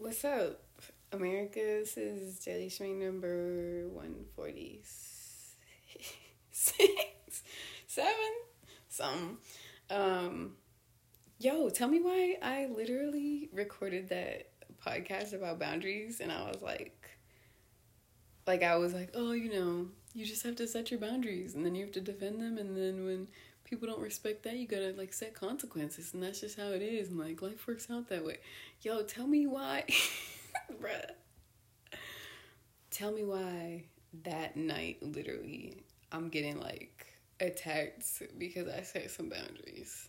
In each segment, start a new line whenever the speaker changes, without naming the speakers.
What's up, America? This is Daily Stream number 146, seven, some. Um, yo, tell me why I literally recorded that podcast about boundaries and I was like, like, I was like, oh, you know, you just have to set your boundaries and then you have to defend them and then when people don't respect that, you gotta like set consequences, and that's just how it is. And like life works out that way. Yo, tell me why, bruh. Tell me why that night, literally, I'm getting like attacked because I set some boundaries.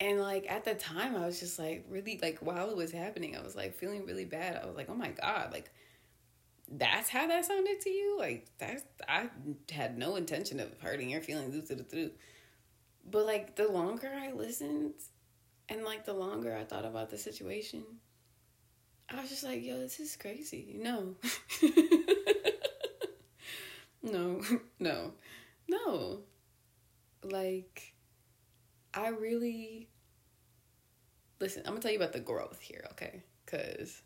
And like at the time, I was just like really like while it was happening, I was like feeling really bad. I was like, oh my god, like that's how that sounded to you? Like that's I had no intention of hurting your feelings. But like the longer I listened and like the longer I thought about the situation, I was just like, yo, this is crazy. No. no, no, no. Like, I really. Listen, I'm gonna tell you about the growth here, okay? Because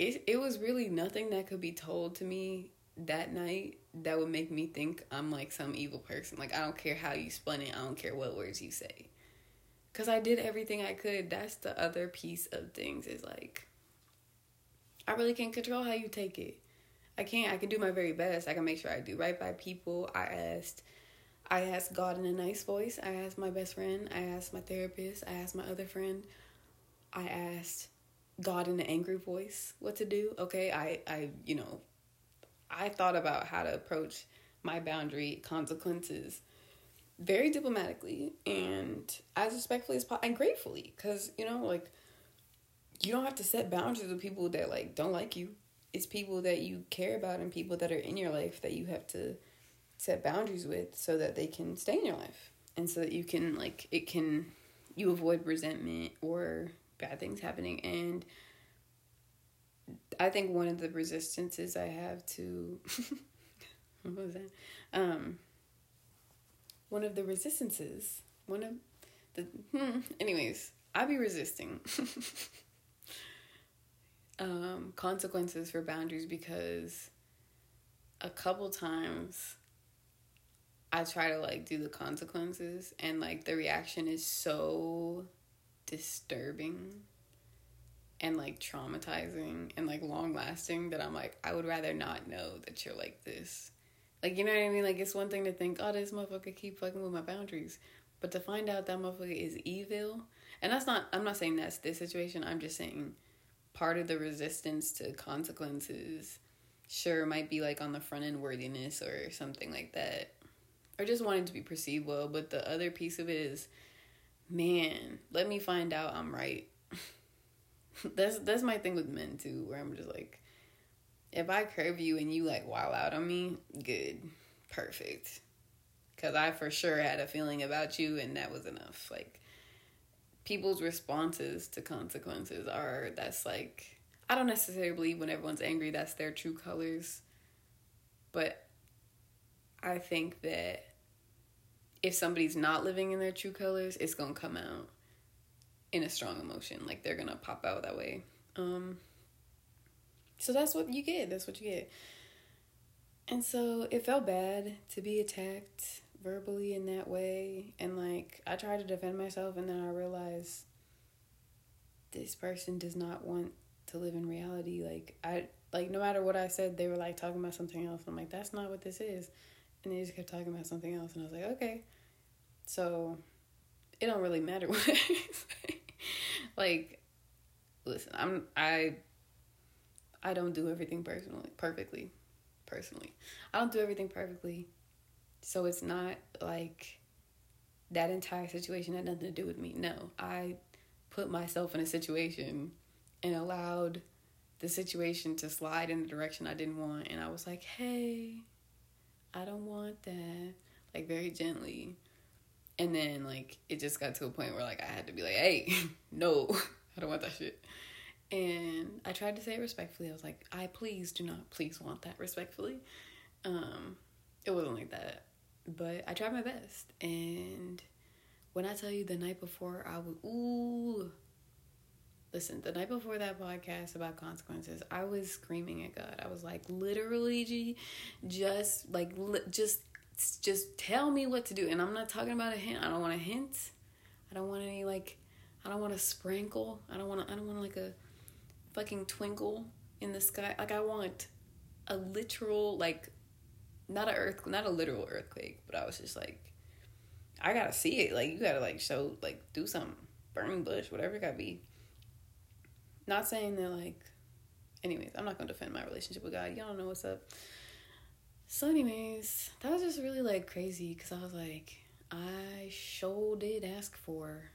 it it was really nothing that could be told to me that night that would make me think I'm like some evil person. Like I don't care how you spun it. I don't care what words you say. Cuz I did everything I could. That's the other piece of things is like I really can't control how you take it. I can't. I can do my very best. I can make sure I do right by people. I asked I asked God in a nice voice. I asked my best friend. I asked my therapist. I asked my other friend. I asked God in an angry voice what to do. Okay, I, I, you know, I thought about how to approach my boundary consequences very diplomatically and as respectfully as possible and gratefully because you know like you don't have to set boundaries with people that like don't like you it's people that you care about and people that are in your life that you have to set boundaries with so that they can stay in your life and so that you can like it can you avoid resentment or bad things happening and I think one of the resistances I have to what was that? Um one of the resistances, one of the hmm, anyways, I be resisting um consequences for boundaries because a couple times I try to like do the consequences and like the reaction is so disturbing and like traumatizing and like long lasting that I'm like, I would rather not know that you're like this. Like, you know what I mean? Like, it's one thing to think, oh, this motherfucker keep fucking with my boundaries. But to find out that motherfucker is evil, and that's not, I'm not saying that's this situation, I'm just saying part of the resistance to consequences, sure, might be like on the front end worthiness or something like that. Or just wanting to be perceived well, but the other piece of it is man, let me find out I'm right. that's that's my thing with men too, where I'm just like, if I curve you and you like wow out on me, good, perfect. Cause I for sure had a feeling about you, and that was enough. Like people's responses to consequences are that's like I don't necessarily believe when everyone's angry that's their true colors, but I think that if somebody's not living in their true colors, it's gonna come out in a strong emotion. Like they're gonna pop out that way. Um so that's what you get. That's what you get. And so it felt bad to be attacked verbally in that way. And like I tried to defend myself and then I realized this person does not want to live in reality. Like I like no matter what I said, they were like talking about something else. I'm like, that's not what this is. And they just kept talking about something else, and I was like, okay. So it don't really matter what I say. like, listen, I'm I I don't do everything personally perfectly. Personally, I don't do everything perfectly, so it's not like that entire situation had nothing to do with me. No, I put myself in a situation and allowed the situation to slide in the direction I didn't want, and I was like, hey I don't want that. Like very gently. And then like it just got to a point where like I had to be like, hey, no, I don't want that shit. And I tried to say it respectfully. I was like, I please do not please want that respectfully. Um, it wasn't like that. But I tried my best. And when I tell you the night before I would ooh listen, the night before that podcast about consequences, I was screaming at God. I was like, literally, G, just like, li- just, just tell me what to do. And I'm not talking about a hint. I don't want a hint. I don't want any like, I don't want a sprinkle. I don't want. I don't want like a fucking twinkle in the sky. Like I want a literal like, not a earth, not a literal earthquake. But I was just like, I gotta see it. Like you gotta like show like do something, burn bush, whatever it gotta be. Not saying that like, anyways, I'm not gonna defend my relationship with God. Y'all don't know what's up. So, anyways, that was just really like crazy because I was like, I sure did ask for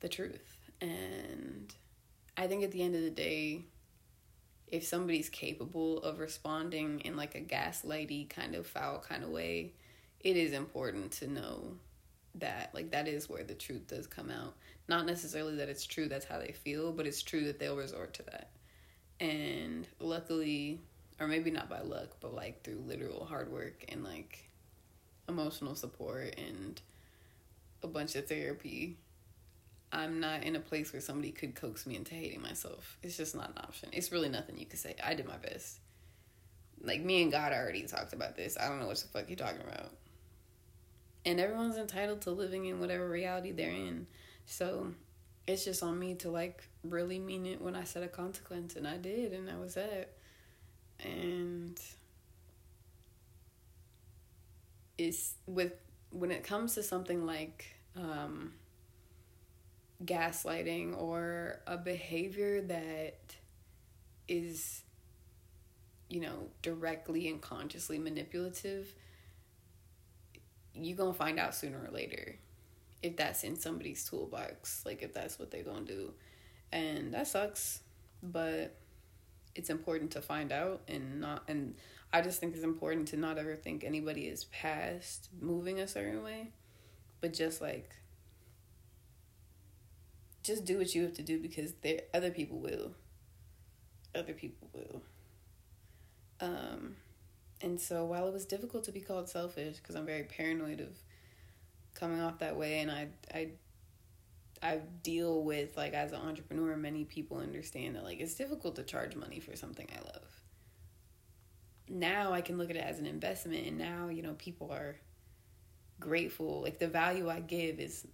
the truth, and I think at the end of the day, if somebody's capable of responding in like a gaslighty kind of foul kind of way it is important to know that like that is where the truth does come out. Not necessarily that it's true that's how they feel but it's true that they'll resort to that. And luckily or maybe not by luck but like through literal hard work and like emotional support and a bunch of therapy i'm not in a place where somebody could coax me into hating myself. It's just not an option. It's really nothing you could say. I did my best. Like me and god already talked about this. I don't know what the fuck you're talking about and everyone's entitled to living in whatever reality they're in. So it's just on me to like really mean it when I set a consequence, and I did, and that was it. And it's with when it comes to something like um, gaslighting or a behavior that is, you know, directly and consciously manipulative you're gonna find out sooner or later if that's in somebody's toolbox, like if that's what they're gonna do. And that sucks, but it's important to find out and not and I just think it's important to not ever think anybody is past moving a certain way, but just like just do what you have to do because there other people will. Other people will. Um and so while it was difficult to be called selfish because I'm very paranoid of coming off that way and I I I deal with like as an entrepreneur many people understand that like it's difficult to charge money for something I love. Now I can look at it as an investment and now, you know, people are grateful. Like the value I give is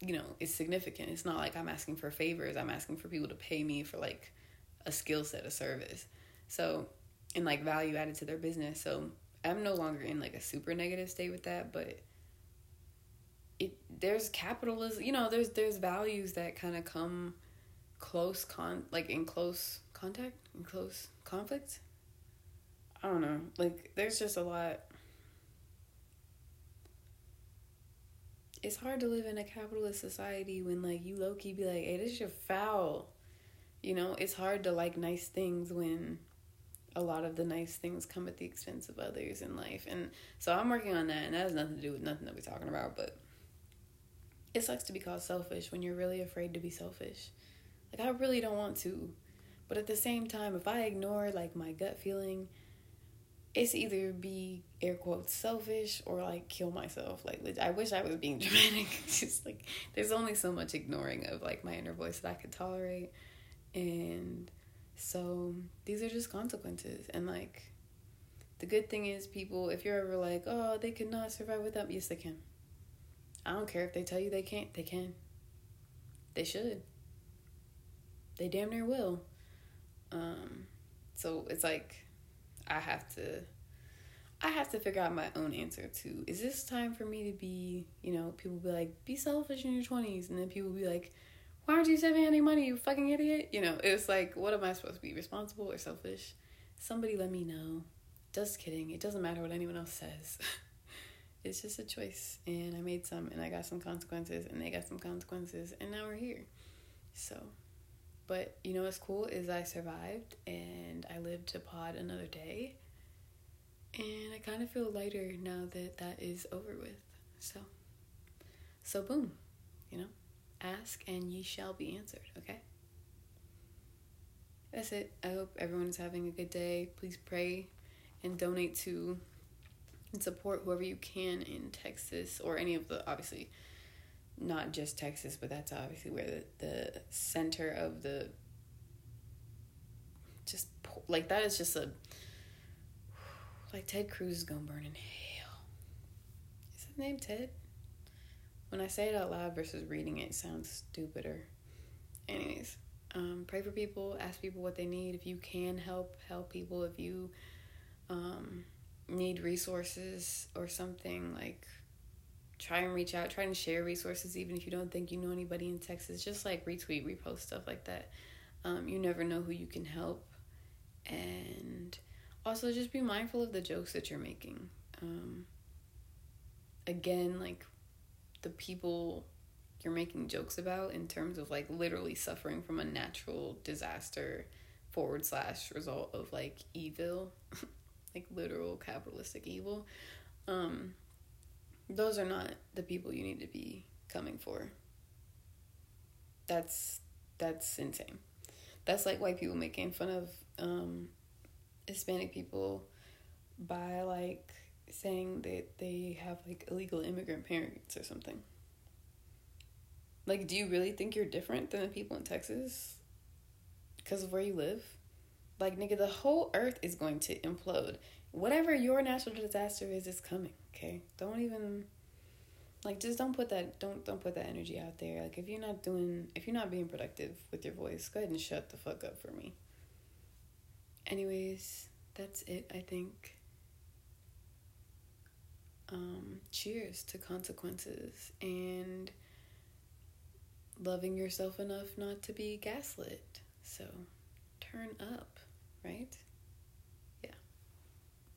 you know, is significant. It's not like I'm asking for favors. I'm asking for people to pay me for like a skill set, a service. So and like value added to their business. So I'm no longer in like a super negative state with that, but it there's capitalism, you know, there's there's values that kind of come close con like in close contact, in close conflict. I don't know. Like there's just a lot it's hard to live in a capitalist society when like you low key be like, hey, this is your foul. You know, it's hard to like nice things when a lot of the nice things come at the expense of others in life. And so I'm working on that, and that has nothing to do with nothing that we're talking about, but it sucks to be called selfish when you're really afraid to be selfish. Like, I really don't want to. But at the same time, if I ignore like my gut feeling, it's either be air quotes selfish or like kill myself. Like I wish I was being dramatic. just like there's only so much ignoring of like my inner voice that I could tolerate, and so these are just consequences. And like the good thing is people if you're ever like, oh, they could not survive without yes they can. I don't care if they tell you they can't, they can. They should. They damn near will. Um so it's like I have to I have to figure out my own answer to is this time for me to be, you know, people be like, be selfish in your 20s. And then people be like, why aren't you saving any money, you fucking idiot? You know, it's like, what am I supposed to be, responsible or selfish? Somebody let me know. Just kidding. It doesn't matter what anyone else says. it's just a choice. And I made some, and I got some consequences, and they got some consequences, and now we're here. So, but you know what's cool is I survived, and I lived to pod another day. And I kind of feel lighter now that that is over with. So, so boom, you know? Ask and ye shall be answered, okay? That's it. I hope everyone is having a good day. Please pray and donate to and support whoever you can in Texas or any of the obviously not just Texas, but that's obviously where the, the center of the just like that is just a like Ted Cruz is gonna burn in hell. Is his name Ted? When I say it out loud versus reading it, it sounds stupider. Anyways, um, pray for people, ask people what they need. If you can help, help people. If you um, need resources or something, like try and reach out, try and share resources, even if you don't think you know anybody in Texas. Just like retweet, repost stuff like that. Um, you never know who you can help. And also just be mindful of the jokes that you're making. Um, again, like the people you're making jokes about in terms of like literally suffering from a natural disaster forward slash result of like evil, like literal capitalistic evil. Um, those are not the people you need to be coming for. That's that's insane. That's like white people making fun of um, Hispanic people by like saying that they have like illegal immigrant parents or something. Like, do you really think you're different than the people in Texas because of where you live? Like, nigga, the whole earth is going to implode. Whatever your natural disaster is, is coming. Okay, don't even like just don't put that don't don't put that energy out there. Like, if you're not doing if you're not being productive with your voice, go ahead and shut the fuck up for me. Anyways, that's it. I think um, cheers to consequences and loving yourself enough not to be gaslit. So turn up, right?